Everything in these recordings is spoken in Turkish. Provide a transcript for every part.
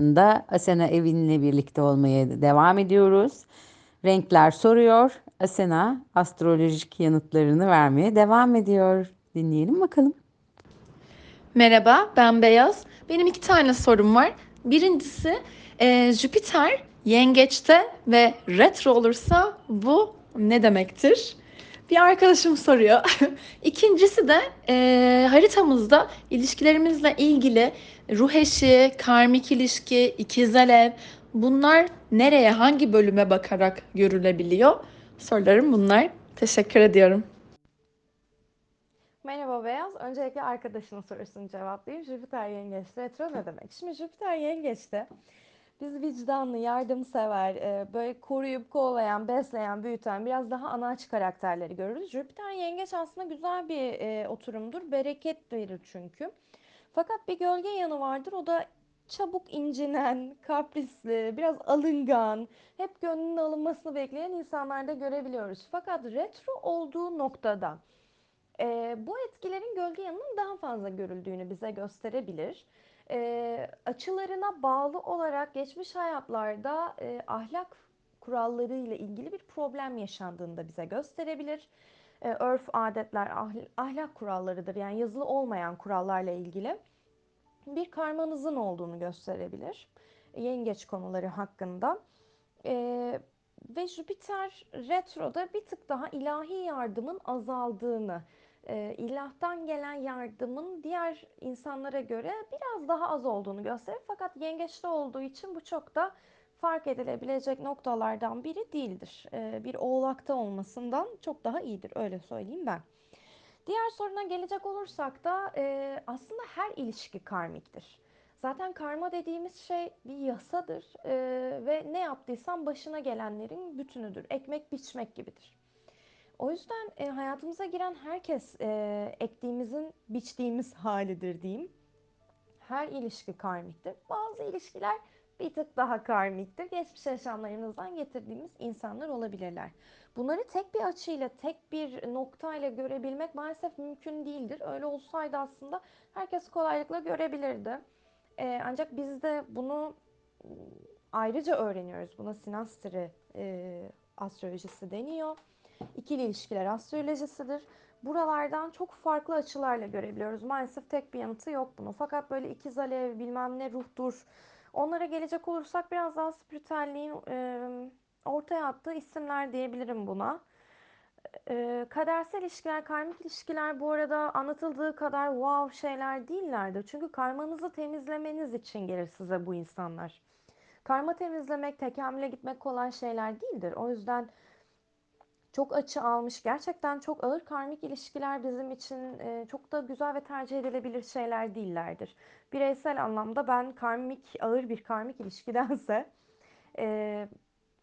da Asena evinle birlikte olmaya devam ediyoruz. Renkler soruyor. Asena astrolojik yanıtlarını vermeye devam ediyor. Dinleyelim bakalım. Merhaba, ben Beyaz. Benim iki tane sorum var. Birincisi, e, Jüpiter yengeçte ve retro olursa bu ne demektir? Bir arkadaşım soruyor. İkincisi de e, haritamızda ilişkilerimizle ilgili ruh eşi, karmik ilişki, ikizel ev bunlar nereye, hangi bölüme bakarak görülebiliyor? Sorularım bunlar. Teşekkür ediyorum. Merhaba Beyaz. Öncelikle arkadaşının sorusunu cevaplayayım. Jüpiter Yengeç retro ne demek? Şimdi Jüpiter Yengeç'te biz vicdanlı, yardımsever, e, böyle koruyup kollayan, besleyen, büyüten biraz daha anaç karakterleri görürüz. Jüpiter Yengeç aslında güzel bir e, oturumdur. Bereket verir çünkü. Fakat bir gölge yanı vardır. O da çabuk incinen, kaprisli, biraz alıngan, hep gönlünün alınmasını bekleyen insanlarda görebiliyoruz. Fakat retro olduğu noktada e, bu etkilerin gölge yanının daha fazla görüldüğünü bize gösterebilir. E, açılarına bağlı olarak geçmiş hayatlarda e, ahlak kuralları ile ilgili bir problem yaşandığını da bize gösterebilir. E, örf, adetler, ahl- ahlak kurallarıdır. Yani yazılı olmayan kurallarla ilgili bir karmanızın olduğunu gösterebilir. Yengeç konuları hakkında. E, ve Jüpiter retroda bir tık daha ilahi yardımın azaldığını, e, ilahtan gelen yardımın diğer insanlara göre biraz daha az olduğunu gösterir. Fakat yengeçte olduğu için bu çok da fark edilebilecek noktalardan biri değildir. E, bir oğlakta olmasından çok daha iyidir öyle söyleyeyim ben. Diğer soruna gelecek olursak da e, aslında her ilişki karmiktir. Zaten karma dediğimiz şey bir yasadır e, ve ne yaptıysan başına gelenlerin bütünüdür. Ekmek biçmek gibidir. O yüzden e, hayatımıza giren herkes e, ektiğimizin biçtiğimiz halidir diyeyim. Her ilişki karmiktir. Bazı ilişkiler bir tık daha karmiktir. Geçmiş yaşamlarımızdan getirdiğimiz insanlar olabilirler. Bunları tek bir açıyla, tek bir noktayla görebilmek maalesef mümkün değildir. Öyle olsaydı aslında herkes kolaylıkla görebilirdi. E, ancak biz de bunu ayrıca öğreniyoruz. Buna sinastri e, astrolojisi deniyor. İkili ilişkiler astrolojisidir. Buralardan çok farklı açılarla görebiliyoruz. Maalesef tek bir yanıtı yok bunun. Fakat böyle ikiz alev, bilmem ne ruhtur. Onlara gelecek olursak biraz daha spiritüelliğin e, ortaya attığı isimler diyebilirim buna. E, kadersel ilişkiler, karmik ilişkiler bu arada anlatıldığı kadar wow şeyler değillerdir. Çünkü karmanızı temizlemeniz için gelir size bu insanlar. Karma temizlemek, tekamüle gitmek kolay şeyler değildir. O yüzden çok açı almış, gerçekten çok ağır karmik ilişkiler bizim için e, çok da güzel ve tercih edilebilir şeyler değillerdir. Bireysel anlamda ben karmik, ağır bir karmik ilişkidense e,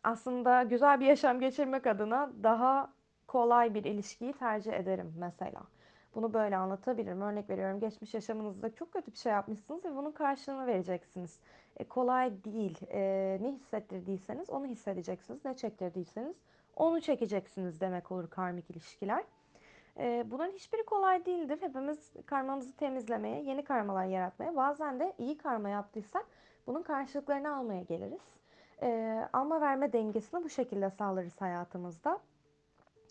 aslında güzel bir yaşam geçirmek adına daha kolay bir ilişkiyi tercih ederim mesela. Bunu böyle anlatabilirim. Örnek veriyorum geçmiş yaşamınızda çok kötü bir şey yapmışsınız ve bunun karşılığını vereceksiniz. E, kolay değil. E, ne hissettirdiyseniz onu hissedeceksiniz. Ne çektirdiyseniz onu çekeceksiniz demek olur karmik ilişkiler. E, bunların hiçbiri kolay değildir. Hepimiz karmamızı temizlemeye, yeni karmalar yaratmaya, bazen de iyi karma yaptıysak bunun karşılıklarını almaya geliriz. E, alma verme dengesini bu şekilde sağlarız hayatımızda.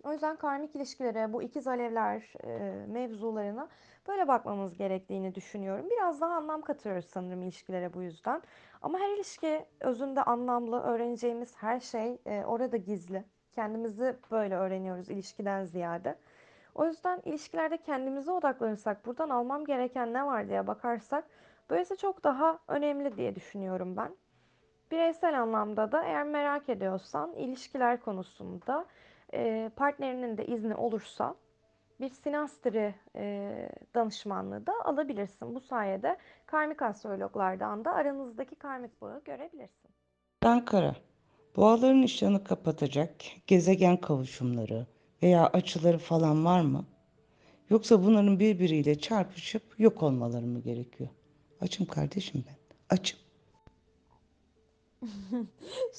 O yüzden karmik ilişkilere, bu ikiz alevler e, mevzularına böyle bakmamız gerektiğini düşünüyorum. Biraz daha anlam katıyoruz sanırım ilişkilere bu yüzden. Ama her ilişki özünde anlamlı, öğreneceğimiz her şey e, orada gizli. Kendimizi böyle öğreniyoruz ilişkiden ziyade. O yüzden ilişkilerde kendimize odaklanırsak, buradan almam gereken ne var diye bakarsak, böylesi çok daha önemli diye düşünüyorum ben. Bireysel anlamda da eğer merak ediyorsan ilişkiler konusunda e, partnerinin de izni olursa bir sinastri e, danışmanlığı da alabilirsin. Bu sayede karmik astrologlardan da aranızdaki karmik bağı görebilirsin. Ankara, boğaların işlerini kapatacak gezegen kavuşumları veya açıları falan var mı? Yoksa bunların birbiriyle çarpışıp yok olmaları mı gerekiyor? Açım kardeşim ben, açım.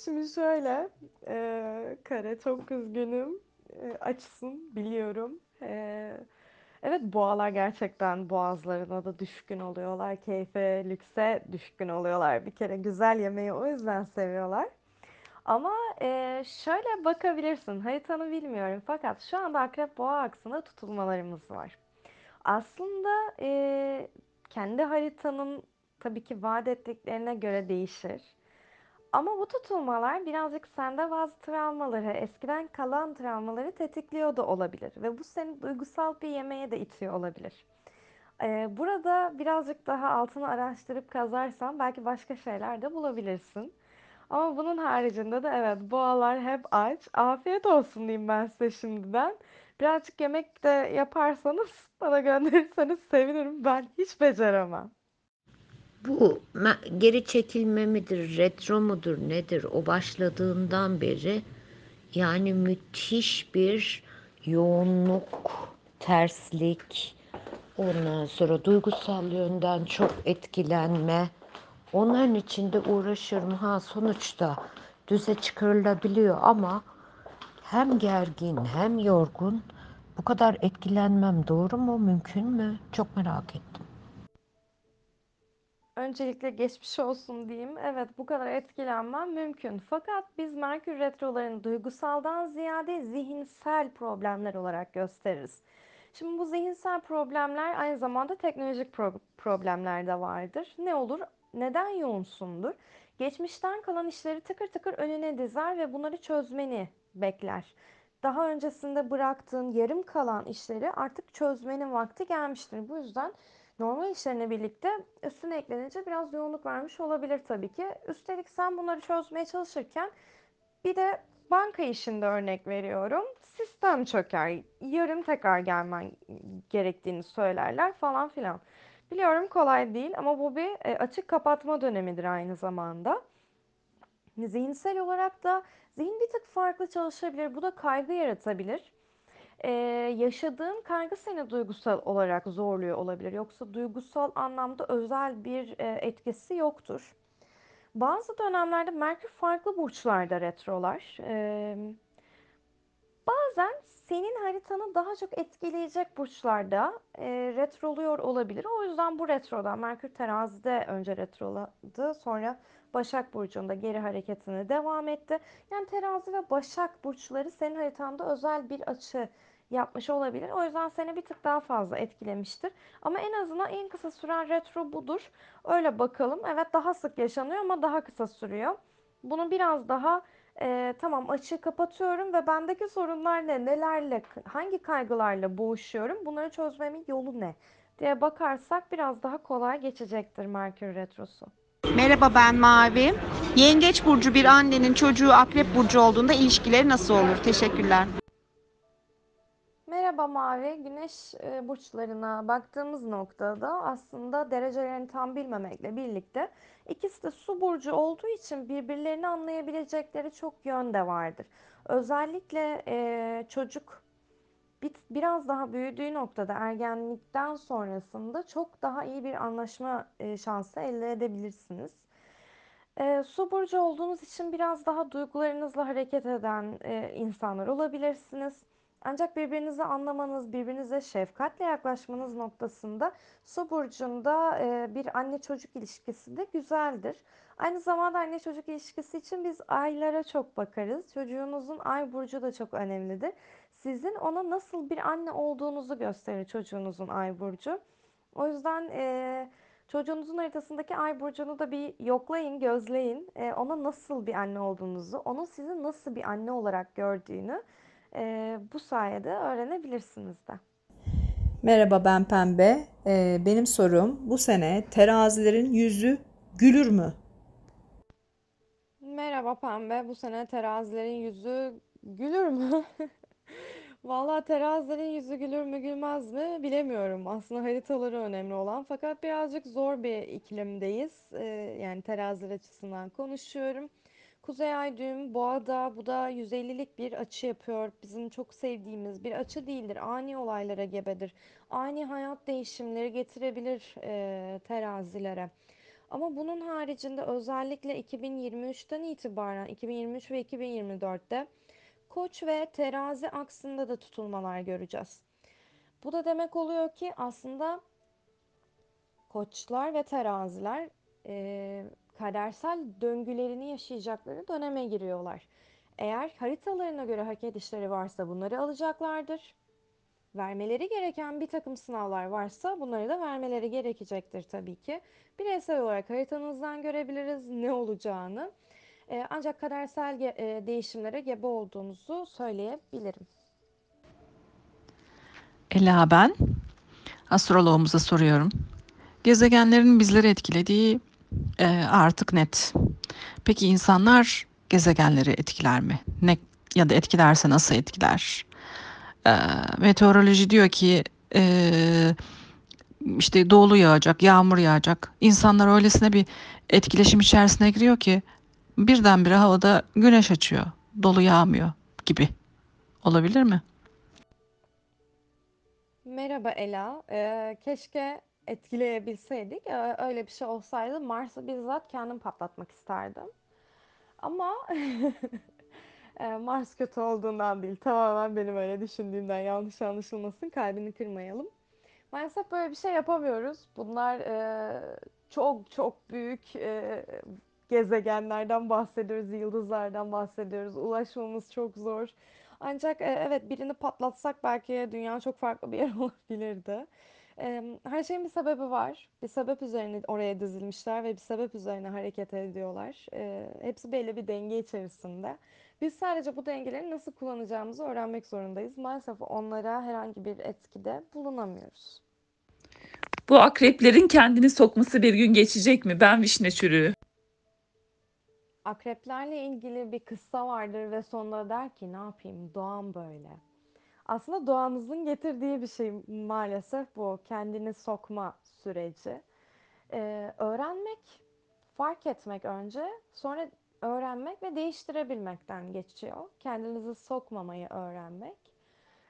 Şimdi şöyle, e, Kare çok üzgünüm. E, açsın biliyorum. E, Evet boğalar gerçekten boğazlarına da düşkün oluyorlar. Keyfe, lükse düşkün oluyorlar. Bir kere güzel yemeği o yüzden seviyorlar. Ama e, şöyle bakabilirsin. Haritanı bilmiyorum fakat şu anda Akrep Boğa aksında tutulmalarımız var. Aslında e, kendi haritanın tabii ki vaat ettiklerine göre değişir. Ama bu tutulmalar birazcık sende bazı travmaları, eskiden kalan travmaları tetikliyor da olabilir. Ve bu seni duygusal bir yemeğe de itiyor olabilir. Ee, burada birazcık daha altını araştırıp kazarsan belki başka şeyler de bulabilirsin. Ama bunun haricinde de evet boğalar hep aç. Afiyet olsun diyeyim ben size şimdiden. Birazcık yemek de yaparsanız bana gönderirseniz sevinirim. Ben hiç beceremem. Bu geri çekilme midir, retro mudur, nedir? O başladığından beri yani müthiş bir yoğunluk, terslik, ondan sonra duygusal yönden çok etkilenme. Onların içinde uğraşıyorum. Ha sonuçta düze çıkarılabiliyor ama hem gergin hem yorgun. Bu kadar etkilenmem doğru mu, mümkün mü? Çok merak ettim. Öncelikle geçmiş olsun diyeyim. Evet bu kadar etkilenmem mümkün. Fakat biz Merkür Retrolarını duygusaldan ziyade zihinsel problemler olarak gösteririz. Şimdi bu zihinsel problemler aynı zamanda teknolojik pro- problemler de vardır. Ne olur? Neden yoğunsundur? Geçmişten kalan işleri tıkır tıkır önüne dizer ve bunları çözmeni bekler. Daha öncesinde bıraktığın yarım kalan işleri artık çözmenin vakti gelmiştir. Bu yüzden normal işlerine birlikte üstüne eklenince biraz yoğunluk vermiş olabilir tabii ki. Üstelik sen bunları çözmeye çalışırken bir de banka işinde örnek veriyorum. Sistem çöker, yarın tekrar gelmen gerektiğini söylerler falan filan. Biliyorum kolay değil ama bu bir e, açık kapatma dönemidir aynı zamanda. Zihinsel olarak da zihin bir tık farklı çalışabilir. Bu da kaygı yaratabilir. Ee, yaşadığın kaygı seni duygusal olarak zorluyor olabilir. Yoksa duygusal anlamda özel bir e, etkisi yoktur. Bazı dönemlerde Merkür farklı burçlarda retrolar. Ee, bazen senin haritanı daha çok etkileyecek burçlarda e, retroluyor olabilir. O yüzden bu retroda Merkür terazide önce retroladı. Sonra Başak Burcu'nda geri hareketine devam etti. Yani terazi ve Başak burçları senin haritanda özel bir açı yapmış olabilir. O yüzden seni bir tık daha fazla etkilemiştir. Ama en azından en kısa süren retro budur. Öyle bakalım. Evet daha sık yaşanıyor ama daha kısa sürüyor. Bunu biraz daha e, tamam açığı kapatıyorum ve bendeki sorunlar ne, nelerle, hangi kaygılarla boğuşuyorum, bunları çözmemin yolu ne diye bakarsak biraz daha kolay geçecektir Merkür Retrosu. Merhaba ben Mavi. Yengeç burcu bir annenin çocuğu akrep burcu olduğunda ilişkileri nasıl olur? Teşekkürler. Merhaba Mavi. Güneş e, burçlarına baktığımız noktada aslında derecelerini tam bilmemekle birlikte ikisi de su burcu olduğu için birbirlerini anlayabilecekleri çok yön de vardır. Özellikle e, çocuk bir, biraz daha büyüdüğü noktada ergenlikten sonrasında çok daha iyi bir anlaşma e, şansı elde edebilirsiniz. E, su burcu olduğunuz için biraz daha duygularınızla hareket eden e, insanlar olabilirsiniz. Ancak birbirinizi anlamanız, birbirinize şefkatle yaklaşmanız noktasında su burcunda e, bir anne çocuk ilişkisi de güzeldir. Aynı zamanda anne çocuk ilişkisi için biz aylara çok bakarız. Çocuğunuzun ay burcu da çok önemlidir. Sizin ona nasıl bir anne olduğunuzu gösterir çocuğunuzun ay burcu. O yüzden e, çocuğunuzun haritasındaki ay burcunu da bir yoklayın, gözleyin. E, ona nasıl bir anne olduğunuzu, onun sizi nasıl bir anne olarak gördüğünü e, bu sayede öğrenebilirsiniz de. Merhaba ben Pembe. Ee, benim sorum bu sene terazilerin yüzü gülür mü? Merhaba Pembe. Bu sene terazilerin yüzü gülür mü? Vallahi terazilerin yüzü gülür mü gülmez mi bilemiyorum. Aslında haritaları önemli olan. Fakat birazcık zor bir iklimdeyiz. Ee, yani teraziler açısından konuşuyorum. Kuzey Ay düğüm Boğa'da bu da 150'lik bir açı yapıyor. Bizim çok sevdiğimiz bir açı değildir. Ani olaylara gebedir. Ani hayat değişimleri getirebilir e, terazilere. Ama bunun haricinde özellikle 2023'ten itibaren 2023 ve 2024'te Koç ve Terazi aksında da tutulmalar göreceğiz. Bu da demek oluyor ki aslında koçlar ve teraziler e, kadersel döngülerini yaşayacakları döneme giriyorlar. Eğer haritalarına göre hak edişleri varsa bunları alacaklardır. Vermeleri gereken bir takım sınavlar varsa bunları da vermeleri gerekecektir tabii ki. Bireysel olarak haritanızdan görebiliriz ne olacağını. E, ancak kadersel e, değişimlere gebe olduğunuzu söyleyebilirim. Ela ben. Astroloğumuza soruyorum. Gezegenlerin bizleri etkilediği e, artık net. Peki insanlar gezegenleri etkiler mi? Ne ya da etkilerse nasıl etkiler? E, meteoroloji diyor ki e, işte dolu yağacak, yağmur yağacak. İnsanlar öylesine bir etkileşim içerisine giriyor ki birdenbire havada güneş açıyor, dolu yağmıyor gibi. Olabilir mi? Merhaba Ela. Ee, keşke etkileyebilseydik. Ee, öyle bir şey olsaydı Mars'ı bizzat kendim patlatmak isterdim. Ama e, Mars kötü olduğundan değil, tamamen benim öyle düşündüğümden yanlış anlaşılmasın, kalbini kırmayalım. Maalesef böyle bir şey yapamıyoruz. Bunlar e, çok çok büyük e, gezegenlerden bahsediyoruz, yıldızlardan bahsediyoruz. Ulaşmamız çok zor. Ancak e, evet birini patlatsak belki dünya çok farklı bir yer olabilirdi. Her şeyin bir sebebi var. Bir sebep üzerine oraya dizilmişler ve bir sebep üzerine hareket ediyorlar. Hepsi belli bir denge içerisinde. Biz sadece bu dengeleri nasıl kullanacağımızı öğrenmek zorundayız. Maalesef onlara herhangi bir etkide bulunamıyoruz. Bu akreplerin kendini sokması bir gün geçecek mi? Ben vişne çürüğü. Akreplerle ilgili bir kıssa vardır ve sonunda der ki ne yapayım doğam böyle. Aslında doğamızın getirdiği bir şey maalesef bu kendini sokma süreci. Ee, öğrenmek, fark etmek önce, sonra öğrenmek ve değiştirebilmekten geçiyor. Kendinizi sokmamayı öğrenmek.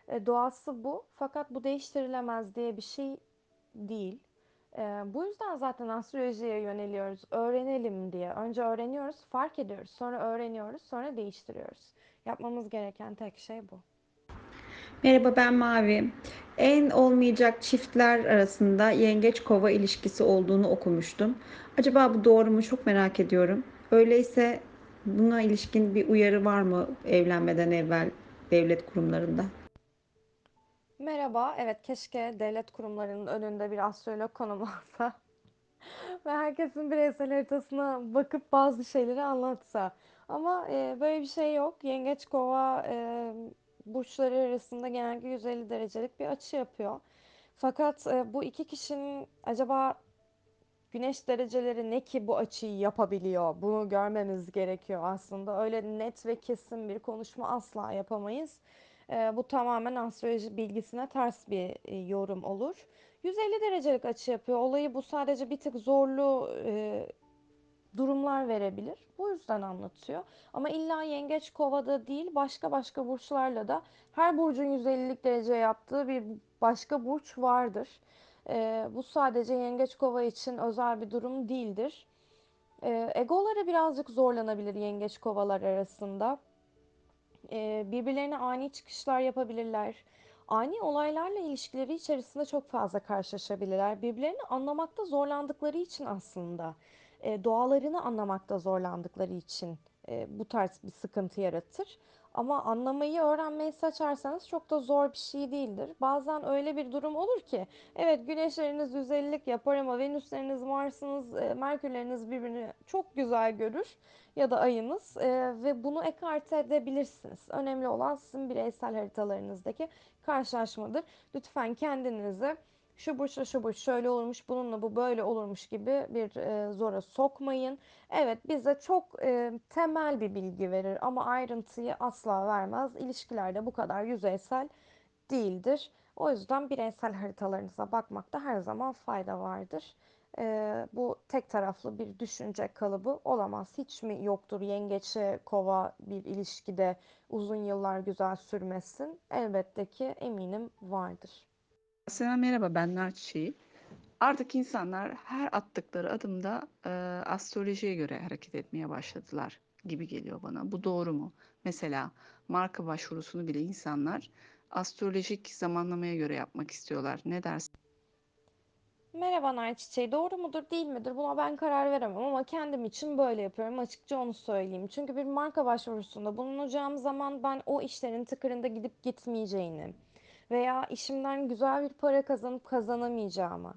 E, doğası bu. Fakat bu değiştirilemez diye bir şey değil. E, bu yüzden zaten astrolojiye yöneliyoruz. Öğrenelim diye. Önce öğreniyoruz, fark ediyoruz. Sonra öğreniyoruz, sonra değiştiriyoruz. Yapmamız gereken tek şey bu. Merhaba ben Mavi. En olmayacak çiftler arasında yengeç kova ilişkisi olduğunu okumuştum. Acaba bu doğru mu çok merak ediyorum. Öyleyse buna ilişkin bir uyarı var mı evlenmeden evvel devlet kurumlarında? Merhaba. Evet keşke devlet kurumlarının önünde bir astrolog konum alsa ve herkesin bireysel haritasına bakıp bazı şeyleri anlatsa. Ama e, böyle bir şey yok. Yengeç kova e, burçları arasında genellikle 150 derecelik bir açı yapıyor. Fakat e, bu iki kişinin acaba güneş dereceleri ne ki bu açıyı yapabiliyor? Bunu görmemiz gerekiyor aslında. Öyle net ve kesin bir konuşma asla yapamayız. Ee, bu tamamen astroloji bilgisine ters bir e, yorum olur. 150 derecelik açı yapıyor. Olayı bu sadece bir tık zorlu e, durumlar verebilir. Bu yüzden anlatıyor. Ama illa yengeç kovada değil başka başka burçlarla da her burcun 150'lik derece yaptığı bir başka burç vardır. Ee, bu sadece yengeç kova için özel bir durum değildir. Ee, egoları birazcık zorlanabilir yengeç kovalar arasında. Ee, birbirlerine ani çıkışlar yapabilirler. Ani olaylarla ilişkileri içerisinde çok fazla karşılaşabilirler. Birbirlerini anlamakta zorlandıkları için aslında, e, doğalarını anlamakta zorlandıkları için e, bu tarz bir sıkıntı yaratır. Ama anlamayı, öğrenmeyi seçerseniz çok da zor bir şey değildir. Bazen öyle bir durum olur ki, evet güneşleriniz 150'lik yapar ama Venüsleriniz, Mars'ınız, e, Merkürleriniz birbirini çok güzel görür ya da ayınız e, ve bunu ekarte edebilirsiniz. Önemli olan sizin bireysel haritalarınızdaki karşılaşmadır. Lütfen kendinizi şu burçla şu burç şöyle olurmuş, bununla bu böyle olurmuş gibi bir e, zora sokmayın. Evet bize çok e, temel bir bilgi verir ama ayrıntıyı asla vermez. İlişkilerde bu kadar yüzeysel değildir. O yüzden bireysel haritalarınıza bakmakta her zaman fayda vardır. Ee, bu tek taraflı bir düşünce kalıbı olamaz. Hiç mi yoktur yengeçe kova bir ilişkide uzun yıllar güzel sürmesin? Elbette ki eminim vardır. Selam merhaba ben Nar. Artık insanlar her attıkları adımda e, astrolojiye göre hareket etmeye başladılar gibi geliyor bana. Bu doğru mu? Mesela marka başvurusunu bile insanlar astrolojik zamanlamaya göre yapmak istiyorlar. Ne dersin? Merhaba Nar. Doğru mudur değil midir buna ben karar veremem ama kendim için böyle yapıyorum. Açıkça onu söyleyeyim. Çünkü bir marka başvurusunda bulunacağım zaman ben o işlerin tıkırında gidip gitmeyeceğini veya işimden güzel bir para kazanıp kazanamayacağımı,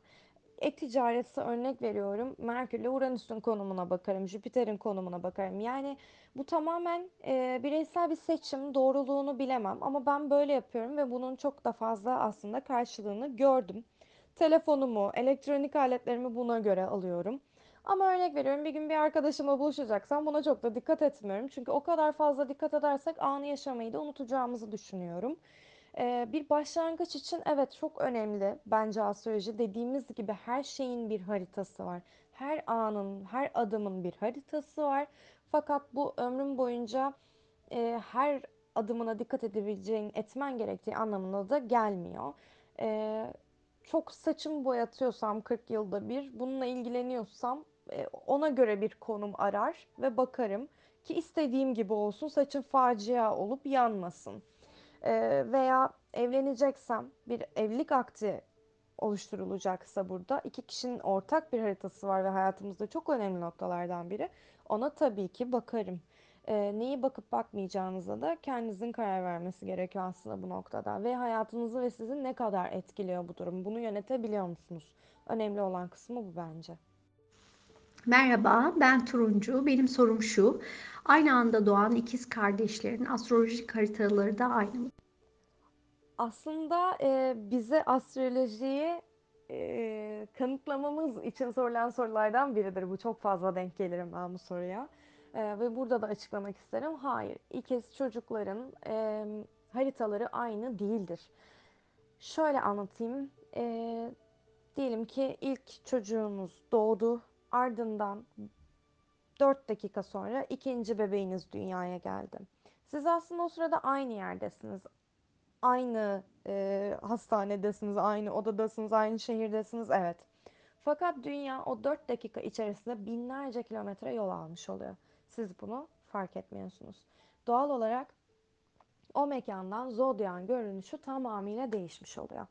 e-ticaretse örnek veriyorum. Merkür ile Uranüs'ün konumuna bakarım, Jüpiter'in konumuna bakarım. Yani bu tamamen e, bireysel bir seçim, doğruluğunu bilemem ama ben böyle yapıyorum ve bunun çok da fazla aslında karşılığını gördüm. Telefonumu, elektronik aletlerimi buna göre alıyorum. Ama örnek veriyorum bir gün bir arkadaşımla buluşacaksam buna çok da dikkat etmiyorum. Çünkü o kadar fazla dikkat edersek anı yaşamayı da unutacağımızı düşünüyorum. Ee, bir başlangıç için evet çok önemli bence astroloji. Dediğimiz gibi her şeyin bir haritası var. Her anın, her adımın bir haritası var. Fakat bu ömrün boyunca e, her adımına dikkat edebileceğin, etmen gerektiği anlamına da gelmiyor. Ee, çok saçımı boyatıyorsam 40 yılda bir, bununla ilgileniyorsam e, ona göre bir konum arar ve bakarım ki istediğim gibi olsun, saçım facia olup yanmasın. Veya evleneceksem bir evlilik akti oluşturulacaksa burada iki kişinin ortak bir haritası var ve hayatımızda çok önemli noktalardan biri. Ona tabii ki bakarım. Ee, neyi bakıp bakmayacağınıza da kendinizin karar vermesi gerekiyor aslında bu noktada. Ve hayatınızı ve sizi ne kadar etkiliyor bu durum? Bunu yönetebiliyor musunuz? Önemli olan kısmı bu bence. Merhaba, ben Turuncu. Benim sorum şu. Aynı anda doğan ikiz kardeşlerin astrolojik haritaları da aynı mı? Aslında e, bize astrolojiyi e, kanıtlamamız için sorulan sorulardan biridir. Bu çok fazla denk gelirim ben bu soruya. E, ve burada da açıklamak isterim. Hayır, ikiz çocukların e, haritaları aynı değildir. Şöyle anlatayım. E, diyelim ki ilk çocuğunuz doğdu. Ardından 4 dakika sonra ikinci bebeğiniz dünyaya geldi. Siz aslında o sırada aynı yerdesiniz aynı e, hastanedesiniz, aynı odadasınız, aynı şehirdesiniz. Evet. Fakat dünya o 4 dakika içerisinde binlerce kilometre yol almış oluyor. Siz bunu fark etmiyorsunuz. Doğal olarak o mekandan zodyan görünüşü tamamıyla değişmiş oluyor.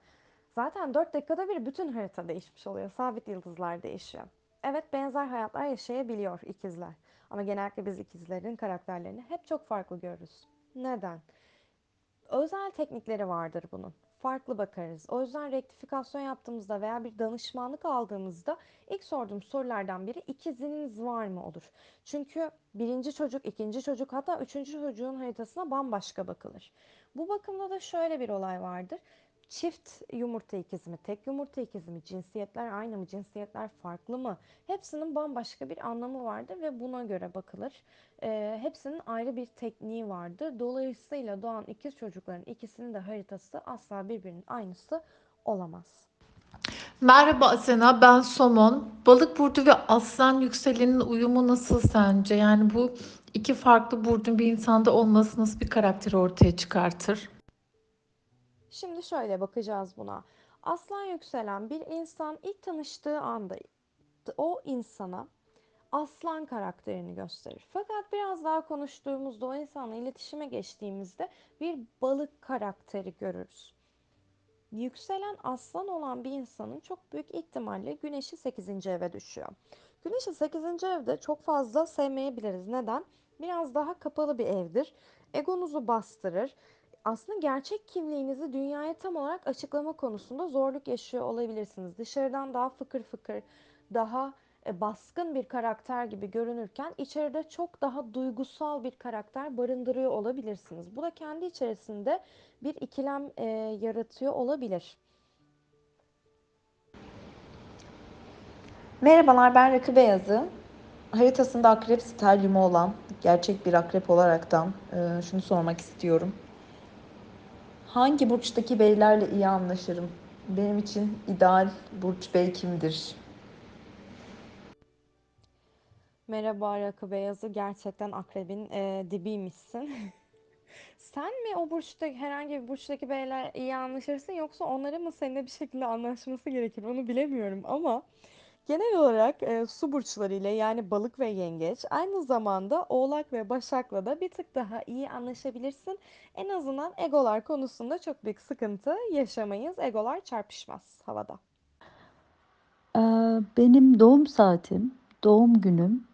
Zaten 4 dakikada bir bütün harita değişmiş oluyor. Sabit yıldızlar değişiyor. Evet benzer hayatlar yaşayabiliyor ikizler. Ama genellikle biz ikizlerin karakterlerini hep çok farklı görürüz. Neden? Özel teknikleri vardır bunun. Farklı bakarız. O yüzden rektifikasyon yaptığımızda veya bir danışmanlık aldığımızda ilk sorduğum sorulardan biri ikiziniz var mı olur. Çünkü birinci çocuk, ikinci çocuk hatta üçüncü çocuğun haritasına bambaşka bakılır. Bu bakımda da şöyle bir olay vardır. Çift yumurta ikizi mi, tek yumurta ikizi mi, cinsiyetler aynı mı, cinsiyetler farklı mı? Hepsinin bambaşka bir anlamı vardır ve buna göre bakılır. Ee, hepsinin ayrı bir tekniği vardır. Dolayısıyla doğan ikiz çocukların ikisinin de haritası asla birbirinin aynısı olamaz. Merhaba Asena, ben Somon. Balık burcu ve Aslan yükselenin uyumu nasıl sence? Yani bu iki farklı burcun bir insanda olması nasıl bir karakteri ortaya çıkartır? Şimdi şöyle bakacağız buna. Aslan yükselen bir insan ilk tanıştığı anda o insana aslan karakterini gösterir. Fakat biraz daha konuştuğumuzda o insanla iletişime geçtiğimizde bir balık karakteri görürüz. Yükselen aslan olan bir insanın çok büyük ihtimalle güneşi 8. eve düşüyor. Güneşi 8. evde çok fazla sevmeyebiliriz. Neden? Biraz daha kapalı bir evdir. Egonuzu bastırır aslında gerçek kimliğinizi dünyaya tam olarak açıklama konusunda zorluk yaşıyor olabilirsiniz. Dışarıdan daha fıkır fıkır, daha e, baskın bir karakter gibi görünürken içeride çok daha duygusal bir karakter barındırıyor olabilirsiniz. Bu da kendi içerisinde bir ikilem e, yaratıyor olabilir. Merhabalar ben Rakı Beyazı. Haritasında akrep stelyumu olan gerçek bir akrep olaraktan e, şunu sormak istiyorum. Hangi burçtaki beylerle iyi anlaşırım? Benim için ideal burç bey kimdir? Merhaba Rakı Beyazı. Gerçekten akrebin e, dibiymişsin. Sen mi o burçta herhangi bir burçtaki beyler iyi anlaşırsın yoksa onların mı seninle bir şekilde anlaşması gerekir onu bilemiyorum ama Genel olarak e, su burçları ile yani balık ve yengeç aynı zamanda oğlak ve başakla da bir tık daha iyi anlaşabilirsin. En azından egolar konusunda çok büyük sıkıntı yaşamayız. Egolar çarpışmaz havada. Ee, Benim doğum saatim, doğum günüm,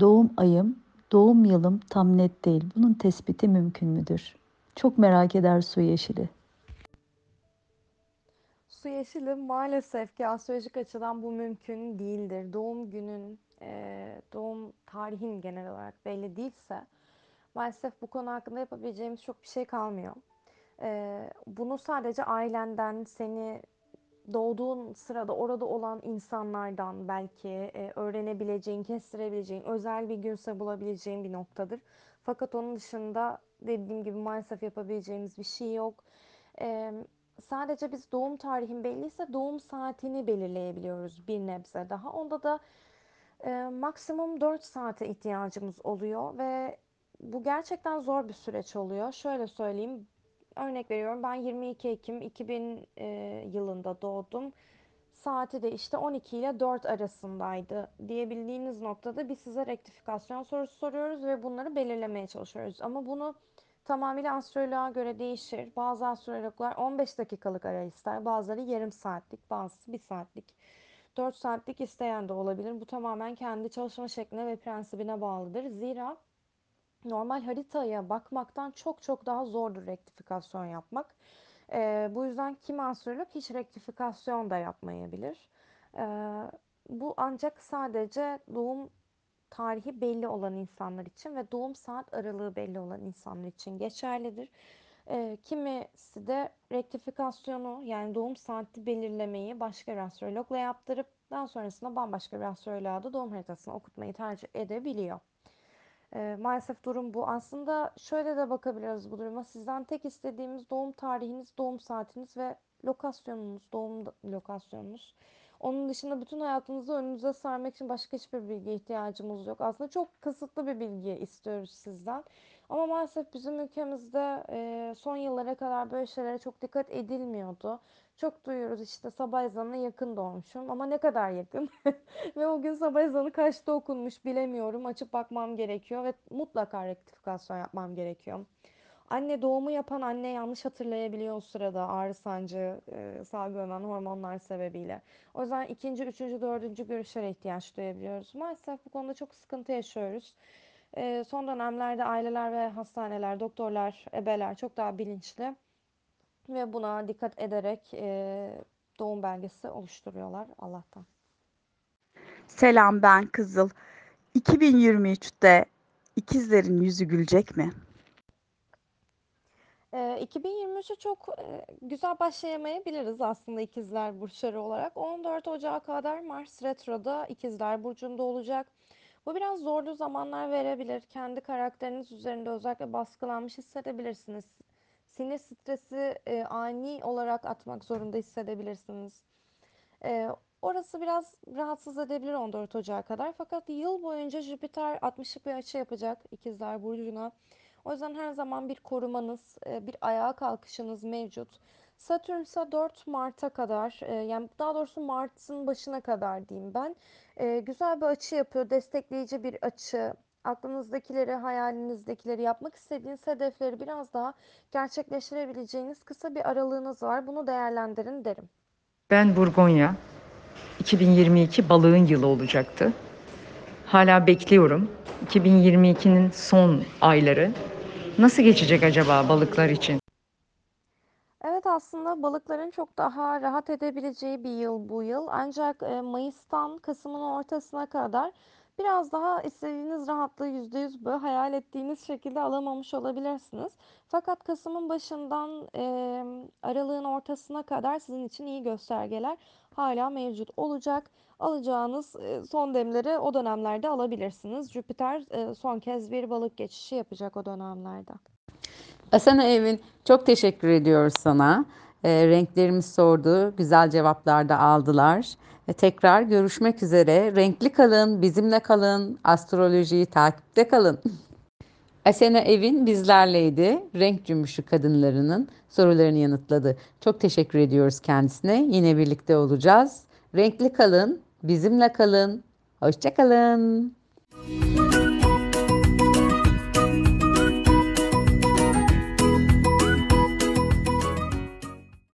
doğum ayım, doğum yılım tam net değil. Bunun tespiti mümkün müdür? Çok merak eder su yeşili. Su yeşili maalesef ki astrolojik açıdan bu mümkün değildir. Doğum günün, e, doğum tarihin genel olarak belli değilse maalesef bu konu hakkında yapabileceğimiz çok bir şey kalmıyor. E, bunu sadece ailenden, seni doğduğun sırada orada olan insanlardan belki e, öğrenebileceğin, kestirebileceğin, özel bir günse bulabileceğin bir noktadır. Fakat onun dışında dediğim gibi maalesef yapabileceğimiz bir şey yok. E, sadece biz doğum tarihin belliyse doğum saatini belirleyebiliyoruz bir nebze daha. Onda da e, maksimum 4 saate ihtiyacımız oluyor ve bu gerçekten zor bir süreç oluyor. Şöyle söyleyeyim, örnek veriyorum ben 22 Ekim 2000 e, yılında doğdum. Saati de işte 12 ile 4 arasındaydı diyebildiğiniz noktada biz size rektifikasyon sorusu soruyoruz ve bunları belirlemeye çalışıyoruz. Ama bunu tamamıyla astroloğa göre değişir. Bazı astrologlar 15 dakikalık ara ister, bazıları yarım saatlik, bazısı 1 saatlik. 4 saatlik isteyen de olabilir. Bu tamamen kendi çalışma şekline ve prensibine bağlıdır. Zira normal haritaya bakmaktan çok çok daha zordur rektifikasyon yapmak. Ee, bu yüzden kim astrolog hiç rektifikasyon da yapmayabilir. Ee, bu ancak sadece doğum tarihi belli olan insanlar için ve doğum saat aralığı belli olan insanlar için geçerlidir. Ee, kimisi de rektifikasyonu yani doğum saati belirlemeyi başka bir astrologla yaptırıp daha sonrasında bambaşka bir astroloğa da doğum haritasını okutmayı tercih edebiliyor. E, maalesef durum bu. Aslında şöyle de bakabiliriz bu duruma. Sizden tek istediğimiz doğum tarihiniz, doğum saatiniz ve lokasyonunuz, doğum lokasyonunuz. Onun dışında bütün hayatınızı önünüze sarmak için başka hiçbir bilgiye ihtiyacımız yok. Aslında çok kısıtlı bir bilgi istiyoruz sizden. Ama maalesef bizim ülkemizde son yıllara kadar böyle şeylere çok dikkat edilmiyordu. Çok duyuyoruz işte sabah ezanına yakın doğmuşum ama ne kadar yakın ve o gün sabah ezanı kaçta okunmuş bilemiyorum. Açıp bakmam gerekiyor ve mutlaka rektifikasyon yapmam gerekiyor. Anne doğumu yapan anne yanlış hatırlayabiliyor o sırada ağrı sancı, e, salgılanan hormonlar sebebiyle. O yüzden ikinci, üçüncü, dördüncü görüşlere ihtiyaç duyabiliyoruz. Maalesef bu konuda çok sıkıntı yaşıyoruz. E, son dönemlerde aileler ve hastaneler, doktorlar, ebeler çok daha bilinçli ve buna dikkat ederek e, doğum belgesi oluşturuyorlar Allah'tan. Selam ben Kızıl. 2023'te ikizlerin yüzü gülecek mi? E, 2023'e çok güzel başlayamayabiliriz aslında ikizler burçları olarak. 14 Ocağı kadar Mars Retro'da ikizler burcunda olacak. Bu biraz zorlu zamanlar verebilir. Kendi karakteriniz üzerinde özellikle baskılanmış hissedebilirsiniz. Sinir stresi ani olarak atmak zorunda hissedebilirsiniz. Orası biraz rahatsız edebilir 14 Ocağı kadar. Fakat yıl boyunca Jüpiter 60'lık bir açı yapacak ikizler burcuna. O yüzden her zaman bir korumanız, e, bir ayağa kalkışınız mevcut. Satürn ise 4 Mart'a kadar, e, yani daha doğrusu Mart'ın başına kadar diyeyim ben. E, güzel bir açı yapıyor, destekleyici bir açı. Aklınızdakileri, hayalinizdekileri, yapmak istediğiniz hedefleri biraz daha gerçekleştirebileceğiniz kısa bir aralığınız var. Bunu değerlendirin derim. Ben Burgonya. 2022 balığın yılı olacaktı. Hala bekliyorum. 2022'nin son ayları nasıl geçecek acaba balıklar için? Evet aslında balıkların çok daha rahat edebileceği bir yıl bu yıl. Ancak e, Mayıs'tan Kasım'ın ortasına kadar biraz daha istediğiniz rahatlığı %100 böyle hayal ettiğiniz şekilde alamamış olabilirsiniz. Fakat Kasım'ın başından e, aralığın ortasına kadar sizin için iyi göstergeler hala mevcut olacak. Alacağınız e, son demleri o dönemlerde alabilirsiniz. Jüpiter e, son kez bir balık geçişi yapacak o dönemlerde. Asena Evin çok teşekkür ediyoruz sana. E, renklerimiz sordu, güzel cevaplar da aldılar. E, tekrar görüşmek üzere. Renkli kalın, bizimle kalın, astrolojiyi takipte kalın. Asena Evin bizlerleydi. Renk cümbüşü kadınlarının sorularını yanıtladı. Çok teşekkür ediyoruz kendisine. Yine birlikte olacağız. Renkli kalın, Bizimle kalın. Hoşça kalın.